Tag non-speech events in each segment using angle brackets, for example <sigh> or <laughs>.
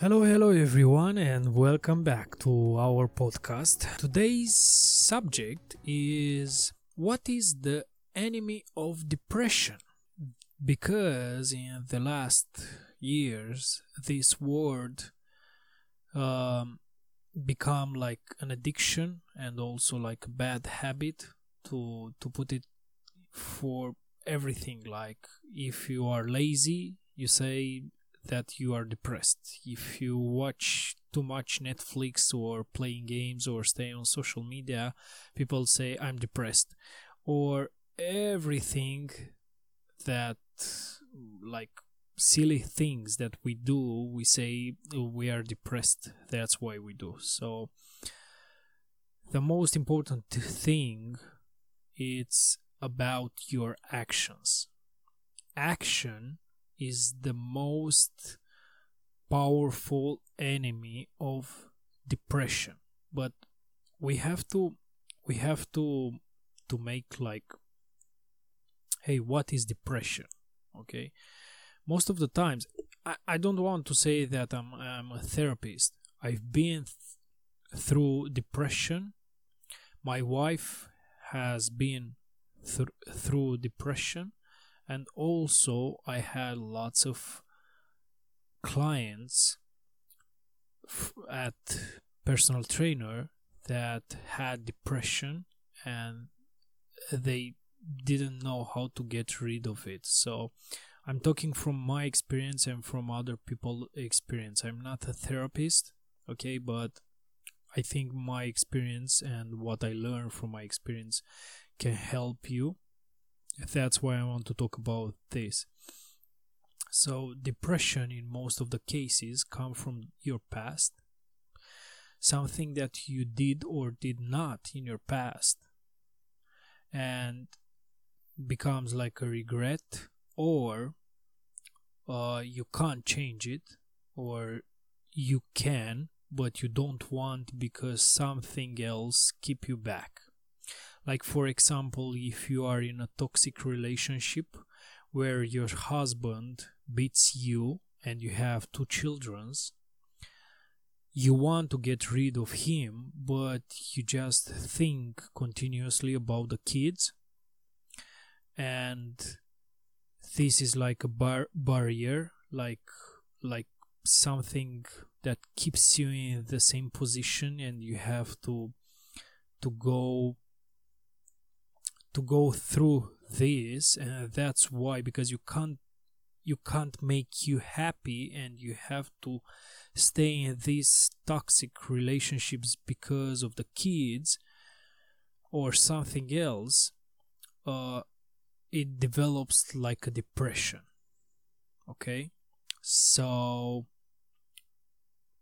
Hello, hello everyone, and welcome back to our podcast. Today's subject is what is the enemy of depression? Because in the last years, this word um, become like an addiction and also like a bad habit to to put it for everything. Like if you are lazy, you say that you are depressed. If you watch too much Netflix or playing games or stay on social media, people say I'm depressed. Or everything that like silly things that we do, we say oh, we are depressed. That's why we do. So the most important thing it's about your actions. Action is the most powerful enemy of depression. But we have to we have to to make like hey what is depression? Okay? Most of the times i, I don't want to say that i'm i'm a therapist. I've been th- through depression. My wife has been th- through depression and also I had lots of clients f- at personal trainer that had depression and they didn't know how to get rid of it. So i'm talking from my experience and from other people experience. I'm not a therapist okay but i think my experience and what i learned from my experience can help you that's why I want to talk about this. So depression in most of the cases come from your past, something that you did or did not in your past, and becomes like a regret, or uh, you can't change it, or you can, but you don't want because something else keep you back like, for example, if you are in a toxic relationship where your husband beats you and you have two children, you want to get rid of him, but you just think continuously about the kids. And this is like a bar- barrier, like like something that keeps you in the same position, and you have to to go to go through this and that's why because you can't you can't make you happy and you have to stay in these toxic relationships because of the kids or something else uh, it develops like a depression okay? So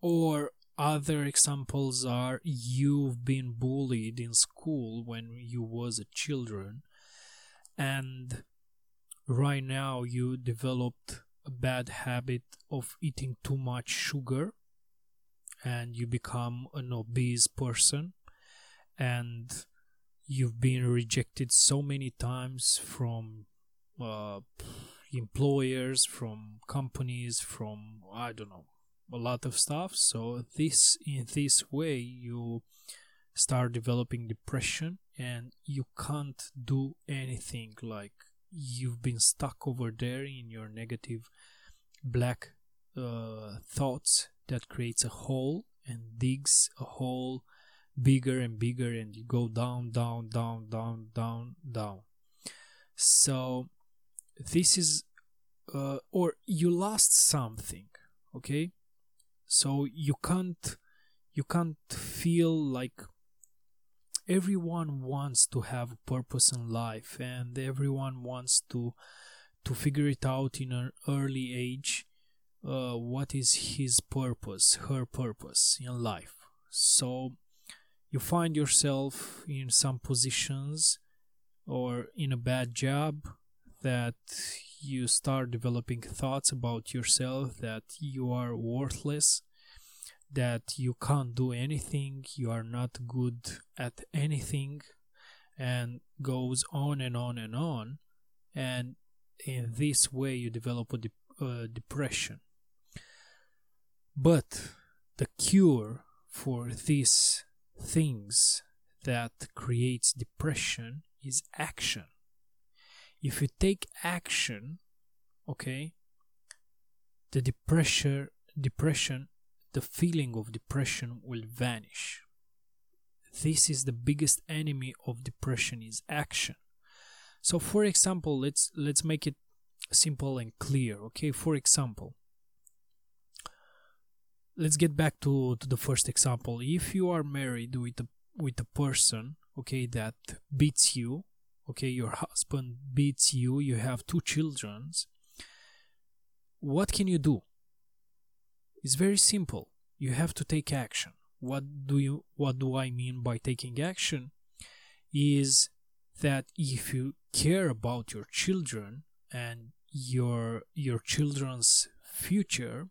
or other examples are you've been bullied in school when you was a children and right now you developed a bad habit of eating too much sugar and you become an obese person and you've been rejected so many times from uh, employers from companies from i don't know a lot of stuff. So this in this way you start developing depression and you can't do anything. Like you've been stuck over there in your negative black uh, thoughts that creates a hole and digs a hole bigger and bigger and you go down down down down down down. So this is uh, or you lost something okay so you can't you can't feel like everyone wants to have purpose in life and everyone wants to to figure it out in an early age uh, what is his purpose her purpose in life. So you find yourself in some positions or in a bad job that you start developing thoughts about yourself that you are worthless, that you can't do anything, you are not good at anything, and goes on and on and on. And in this way, you develop a de- uh, depression. But the cure for these things that creates depression is action. If you take action, okay, the depression depression the feeling of depression will vanish. This is the biggest enemy of depression is action. So for example, let's let's make it simple and clear, okay? For example, let's get back to, to the first example. If you are married with a with a person, okay, that beats you, okay, your husband beats you, you have two children, what can you do? It's very simple. You have to take action. What do you what do I mean by taking action? Is that if you care about your children and your your children's future,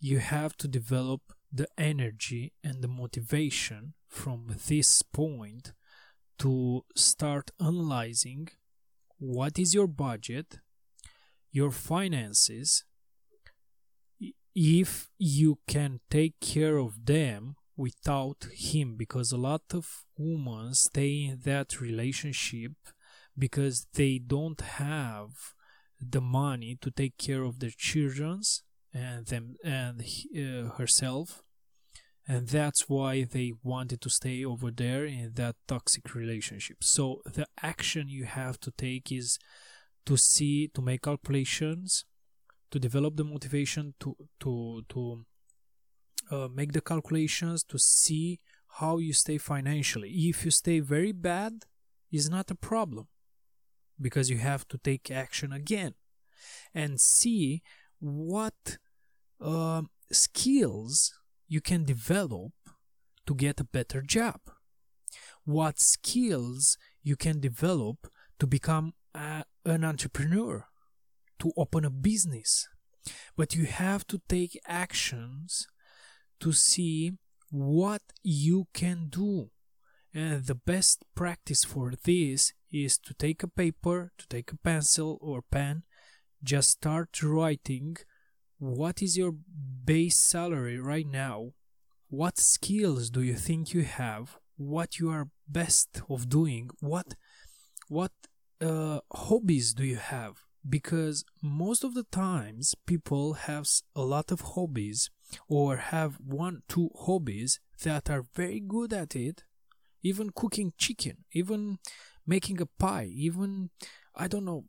you have to develop the energy and the motivation from this point to start analyzing what is your budget, your finances, if you can take care of them without him because a lot of women stay in that relationship because they don't have the money to take care of their children's and them and uh, herself and that's why they wanted to stay over there in that toxic relationship. So the action you have to take is to see to make calculations to develop the motivation to to to uh, make the calculations to see how you stay financially. If you stay very bad is not a problem because you have to take action again and see what uh, skills you can develop to get a better job. What skills you can develop to become a, an entrepreneur to open a business. But you have to take actions to see what you can do. And the best practice for this is to take a paper to take a pencil or pen just start writing what is your base salary right now? What skills do you think you have? What you are best of doing? What what uh, hobbies do you have? Because most of the times people have a lot of hobbies or have one two hobbies that are very good at it. Even cooking chicken even making a pie even i don't know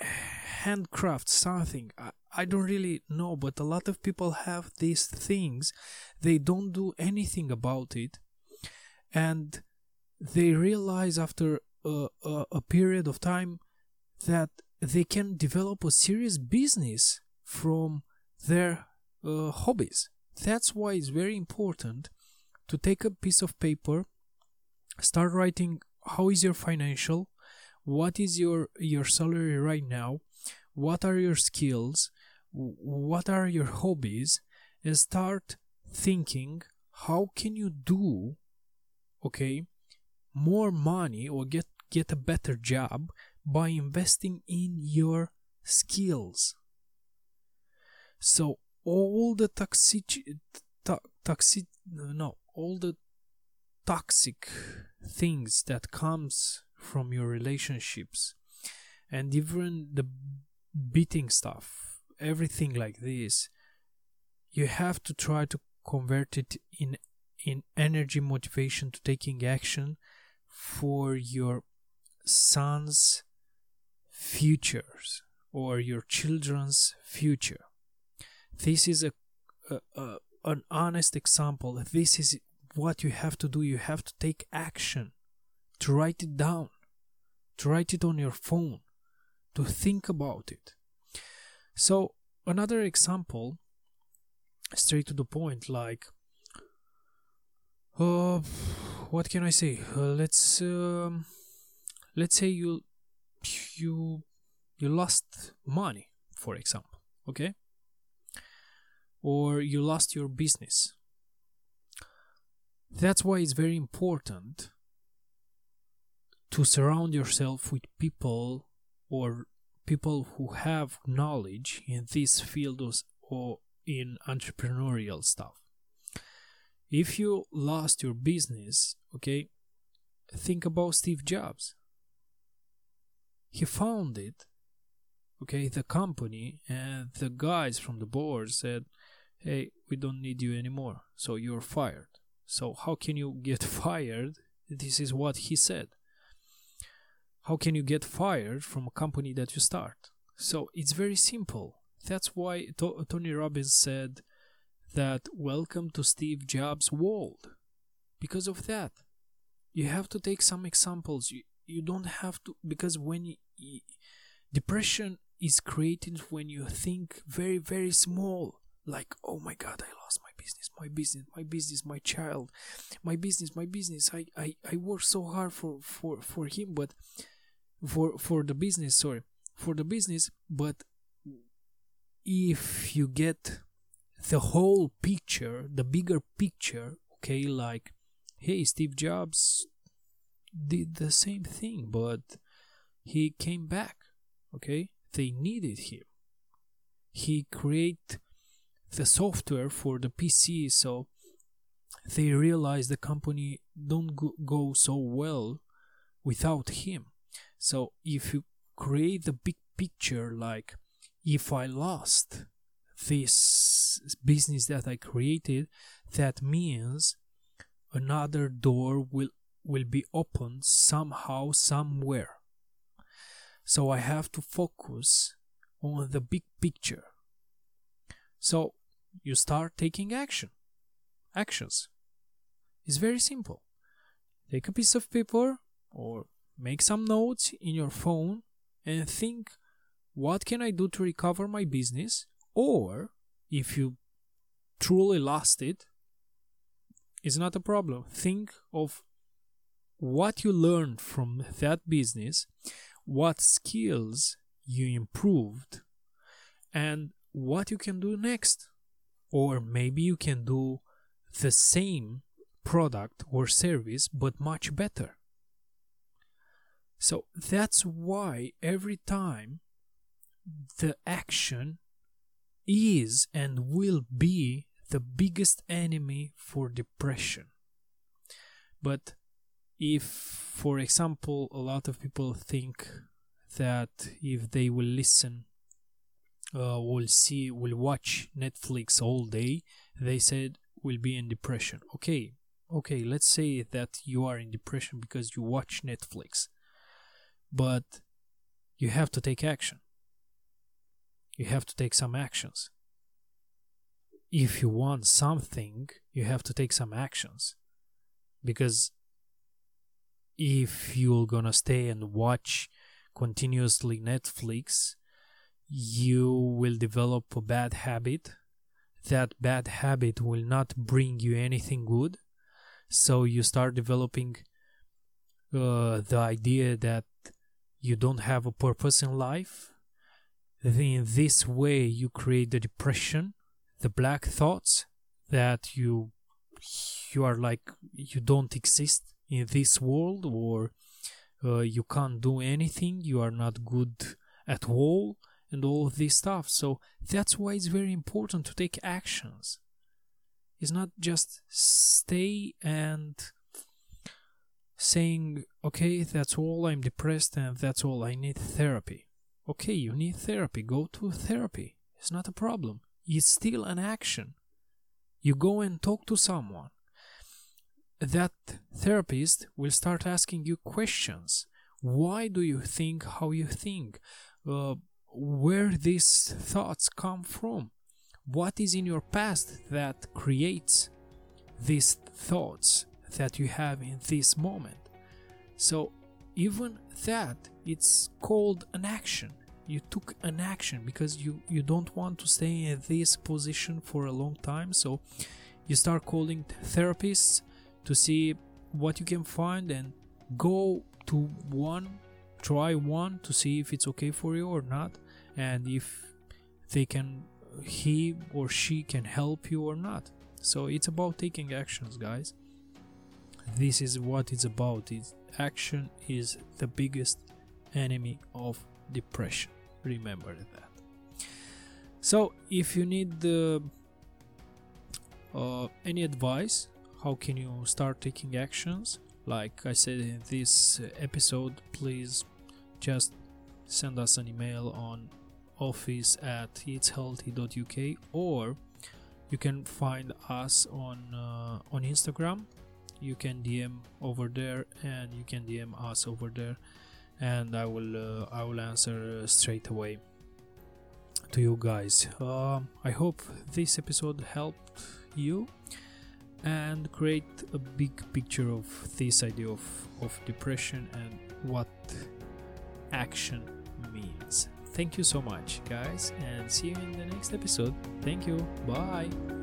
<sighs> handcraft something. I, I don't really know but a lot of people have these things. They don't do anything about it. And they realize after a, a, a period of time that they can develop a serious business from their uh, hobbies. That's why it's very important to take a piece of paper, start writing how is your financial, what is your your salary right now, what are your skills, what are your hobbies, and start thinking how can you do okay more money or get get a better job by investing in your skills. So all the toxic, to, toxic, no, all the toxic things that comes from your relationships, and even the beating stuff, everything like this, you have to try to convert it in in energy motivation to taking action for your son's futures or your children's future. This is a, a, a, an honest example. This is what you have to do. You have to take action, to write it down, to write it on your phone, to think about it. So, another example, straight to the point, like, uh, what can I say? Uh, let's um, let's say you you you lost money for example okay or you lost your business that's why it's very important to surround yourself with people or people who have knowledge in this field or in entrepreneurial stuff. If you lost your business, okay, think about Steve Jobs. He found it, okay, the company, and the guys from the board said, hey, we don't need you anymore, so you're fired. So, how can you get <laughs> fired? This is what he said. How can you get fired from a company that you start? So, it's very simple. That's why to- Tony Robbins said that welcome to Steve Jobs' world. Because of that, you have to take some examples. You, you don't have to, because when you, you, depression is created when you think very, very small like oh my god i lost my business my business my business my child my business my business i i, I work so hard for for for him but for for the business sorry for the business but if you get the whole picture the bigger picture okay like hey steve jobs did the same thing but he came back okay they needed him he create the software for the PC, so they realize the company don't go so well without him. So if you create the big picture, like if I lost this business that I created, that means another door will will be opened somehow somewhere. So I have to focus on the big picture. So you start taking action. Actions. It's very simple. Take a piece of paper or make some notes in your phone and think what can I do to recover my business? Or if you truly lost it, it's not a problem. Think of what you learned from that business, what skills you improved, and what you can do next. Or maybe you can do the same product or service but much better. So that's why every time the action is and will be the biggest enemy for depression. But if, for example, a lot of people think that if they will listen uh, will see will watch Netflix all day, they said will be in depression. Okay, okay, let's say that you are in depression because you watch Netflix, but you have to take action. You have to take some actions. If you want something, you have to take some actions. Because if you're gonna stay and watch continuously Netflix, you will develop a bad habit. That bad habit will not bring you anything good. So you start developing uh, the idea that you don't have a purpose in life. In this way, you create the depression, the black thoughts that you you are like you don't exist in this world or uh, you can't do anything you are not good at all and all of this stuff. So that's why it's very important to take actions. It's not just stay and saying, okay, that's all, I'm depressed and that's all, I need therapy. Okay, you need therapy, go to therapy. It's not a problem. It's still an action. You go and talk to someone. That therapist will start asking you questions. Why do you think how you think? Uh, where these thoughts come from. What is in your past that creates these thoughts that you have in this moment? So, even that, it's called an action. You took an action because you, you don't want to stay in this position for a long time. So, you start calling therapists to see what you can find and go to one try one to see if it's okay for you or not and if they can he or she can help you or not so it's about taking actions guys this is what it's about it's action is the biggest enemy of depression remember that So, if you need uh, any advice, how can you start taking actions? Like I said in this episode, please just send us an email on office at eatshealthy.uk or you can find us on uh, on Instagram. You can DM over there and you can DM us over there, and I will uh, I will answer straight away to you guys. Uh, I hope this episode helped you and create a big picture of this idea of, of depression and what action means. Thank you so much, guys, and see you in the next episode. Thank you. Bye.